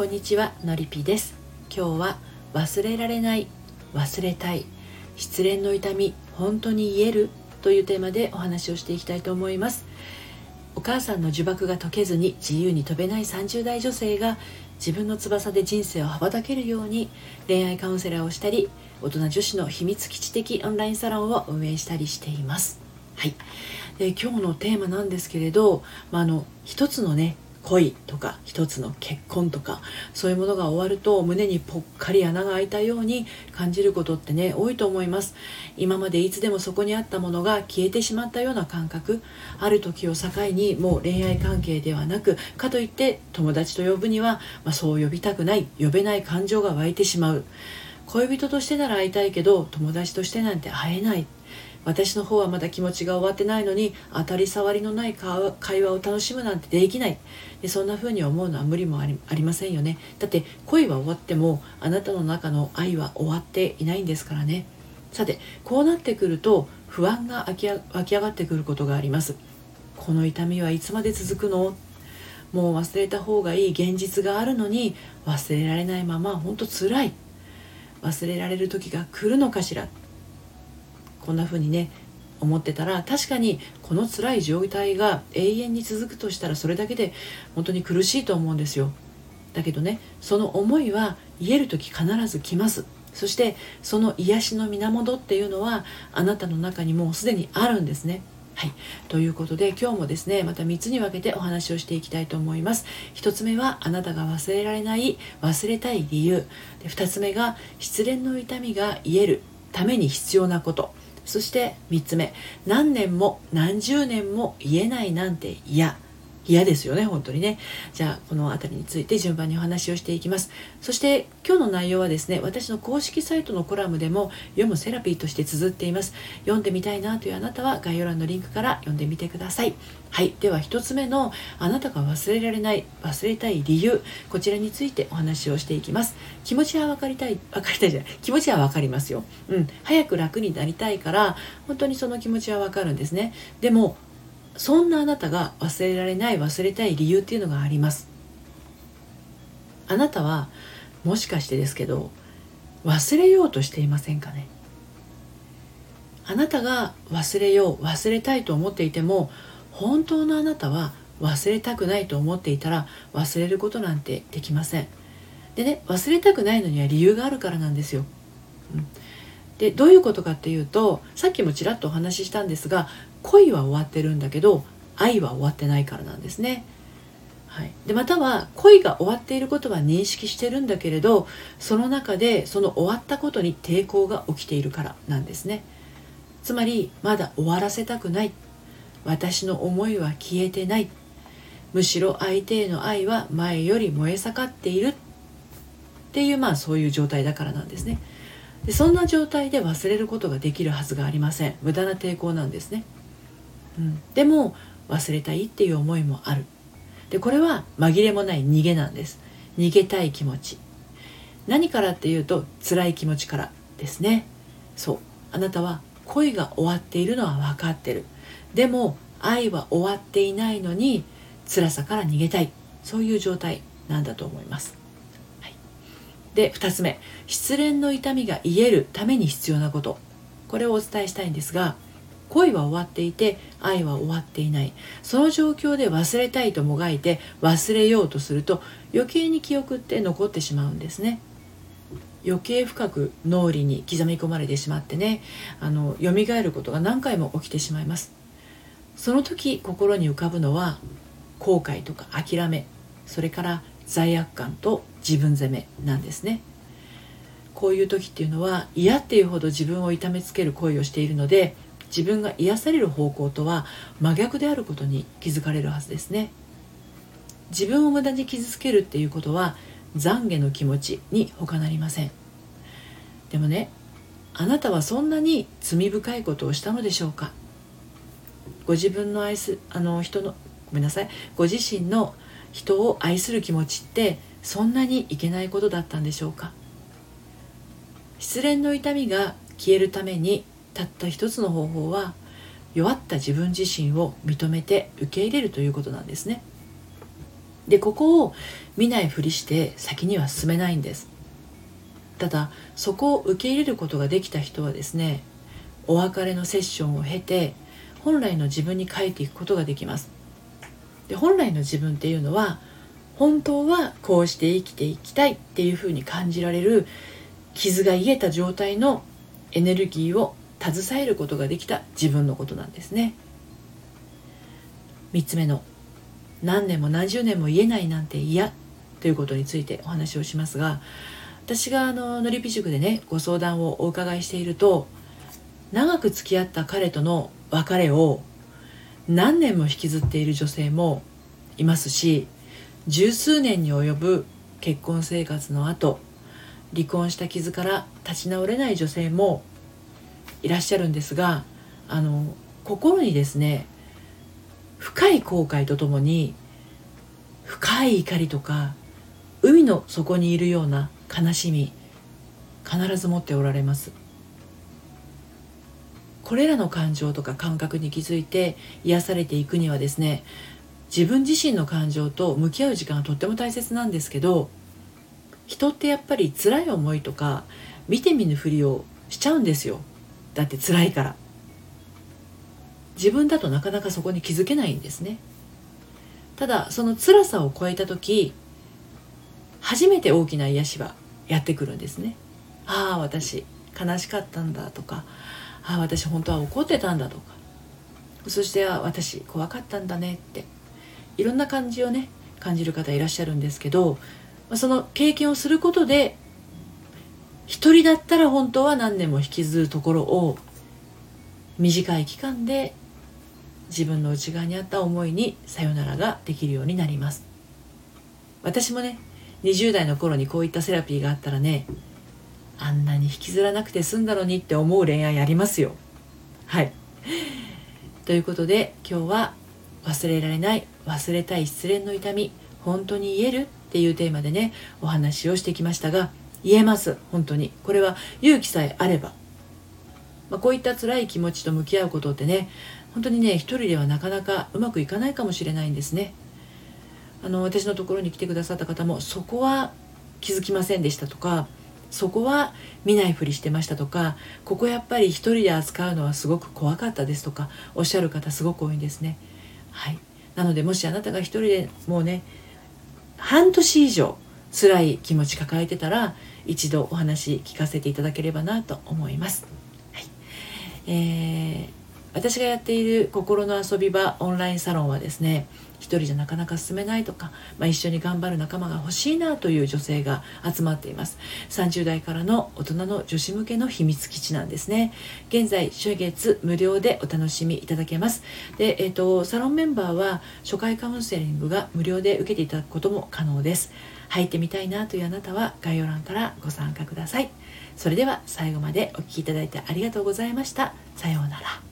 こんにちはのりぴです。今日は忘れられない忘れたい失恋の痛み本当に言えるというテーマでお話をしていきたいと思います。お母さんの呪縛が解けずに自由に飛べない30代女性が自分の翼で人生を羽ばたけるように恋愛カウンセラーをしたり大人女子の秘密基地的オンラインサロンを運営したりしています。はい。で今日のテーマなんですけれど、まあ、あの一つのね恋とか一つの結婚とかそういうものが終わると胸にぽっかり穴が開いたように感じることってね多いと思います。今までいつでもそこにあったものが消えてしまったような感覚ある時を境にもう恋愛関係ではなくかといって友達と呼ぶには、まあ、そう呼びたくない呼べない感情が湧いてしまう。恋人としてなら会いたいけど友達としてなんて会えない。私の方はまだ気持ちが終わってないのに当たり障りのない会話を楽しむなんてできない。でそんな風に思うのは無理もありありませんよね。だって恋は終わってもあなたの中の愛は終わっていないんですからね。さてこうなってくると不安が湧き上がってくることがあります。この痛みはいつまで続くの？もう忘れた方がいい現実があるのに忘れられないまま本当つらい。忘れられる時が来るのかしら？こんな風にね思ってたら確かにこの辛い状態が永遠に続くとしたらそれだけで本当に苦しいと思うんですよ。だけどねその思いは言える時必ず来ます。そしてその癒しの源っていうのはあなたの中にもうすでにあるんですね。はい、ということで今日もですねまた3つに分けてお話をしていきたいと思います。1つ目はあなたが忘れられない忘れたい理由。で2つ目が失恋の痛みが癒えるために必要なこと。そして3つ目。何年も何十年も言えないなんて嫌。嫌ですよね本当にね。じゃあこの辺りについて順番にお話をしていきます。そして今日の内容はですね私の公式サイトのコラムでも読むセラピーとして綴っています。読んでみたいなというあなたは概要欄のリンクから読んでみてください。はい。では1つ目のあなたが忘れられない忘れたい理由こちらについてお話をしていきます。気持ちは分かりたい分かりたいじゃない。気持ちは分かりますよ。うん。早く楽になりたいから本当にその気持ちは分かるんですね。でもそんなあなたが忘れられない忘れたい理由っていうのがあります。あなたはもしかしてですけど忘れようとしていませんかね？あなたが忘れよう忘れたいと思っていても本当のあなたは忘れたくないと思っていたら忘れることなんてできません。でね忘れたくないのには理由があるからなんですよ、うん、でどういうことかっていうとさっきもちらっとお話ししたんですが恋は終わってるんだけど愛は終わってないからなんですね。はい、でまたは恋が終わっていることは認識してるんだけれどその中でその終わったことに抵抗が起きているからなんですね。つまりまだ終わらせたくない。私の思いは消えてない。むしろ相手への愛は前より燃え盛っている。っていうまあそういう状態だからなんですね。でそんな状態で忘れることができるはずがありません。無駄な抵抗なんですね。うん、でも忘れたいっていう思いもある。でこれは紛れもない逃げなんです。逃げたい気持ち。何からっていうと辛い気持ちからですね。そう。あなたは恋が終わっているのは分かってる。でも愛は終わっていないのに辛さから逃げたい。そういう状態なんだと思います、で2つ目。失恋の痛みが癒えるために必要なこと。これをお伝えしたいんですが恋は終わっていて愛は終わっていない。その状況で忘れたいともがいて忘れようとすると余計に記憶って残ってしまうんですね。余計深く脳裏に刻み込まれてしまってね。あの蘇ることが何回も起きてしまいます。その時心に浮かぶのは後悔とか諦め。それから罪悪感と自分責めなんですね。こういう時っていうのは嫌っていうほど自分を痛めつける行為をしているので自分が癒される方向とは真逆であることに気づかれるはずですね。自分を無駄に傷つけるっていうことは懺悔の気持ちに他なりません。でもねあなたはそんなに罪深いことをしたのでしょうか？ご自分の愛すあの人のごめんなさい。ご自身の人を愛する気持ちってそんなにいけないことだったんでしょうか？失恋の痛みが消えるためにたった一つの方法は弱った自分自身を認めて受け入れるということなんですね。でここを見ないふりして先には進めないんです。ただそこを受け入れることができた人はですねお別れのセッションを経て本来の自分に変えていくことができます。で本来の自分っていうのは本当はこうして生きていきたいっていうふうに感じられる傷が癒えた状態のエネルギーを携えることができた自分のことなんですね。3つ目の何年も何十年も言えないなんて嫌ということについてお話をしますが私があののりぴ塾でねご相談をお伺いしていると長く付き合った彼との別れを何年も引きずっている女性もいますし十数年に及ぶ結婚生活の後離婚した傷から立ち直れない女性もいらっしゃるんですがあの心にですね深い後悔とともに深い怒りとか海の底にいるような悲しみ必ず持っておられます。これらの感情とか感覚に気づいて癒されていくにはですね自分自身の感情と向き合う時間がとっても大切なんですけど人ってやっぱり辛い思いとか見て見ぬふりをしちゃうんですよ。だって辛いから。自分だとなかなかそこに気づけないんですね。ただその辛さを超えた時初めて大きな癒しはやってくるんですね。ああ私悲しかったんだとかあ私本当は怒ってたんだとか。そして私怖かったんだねって。いろんな感じをね感じる方いらっしゃるんですけどその経験をすることで一人だったら本当は何年も引きずるところを短い期間で自分の内側にあった思いにさよならができるようになります。私もね20代の頃にこういったセラピーがあったらねあんなに引きずらなくて済んだのにって思う恋愛ありますよ。はい。ということで今日は忘れられない忘れたい失恋の痛み本当に言えるっていうテーマでねお話をしてきましたが言えます本当に。これは勇気さえあれば、まあ、こういった辛い気持ちと向き合うことってね本当にね一人ではなかなかうまくいかないかもしれないんですね。あの私のところに来てくださった方もそこは気づきませんでしたとかそこは見ないふりしてましたとかここやっぱり一人で扱うのはすごく怖かったですとかおっしゃる方すごく多いんですね。はい。なのでもしあなたが一人でもうね半年以上辛い気持ち抱えてたら一度お話聞かせていただければなと思います、はい。えー私がやっている心の遊び場オンラインサロンはですね一人じゃなかなか進めないとか、まあ、一緒に頑張る仲間が欲しいなという女性が集まっています。30代からの大人の女子向けの秘密基地なんですね。現在初月無料でお楽しみいただけます。で、えーと、サロンメンバーは初回カウンセリングが無料で受けていただくことも可能です。入ってみたいなというあなたは概要欄からご参加ください。それでは最後までお聴きいただいてありがとうございました。さようなら。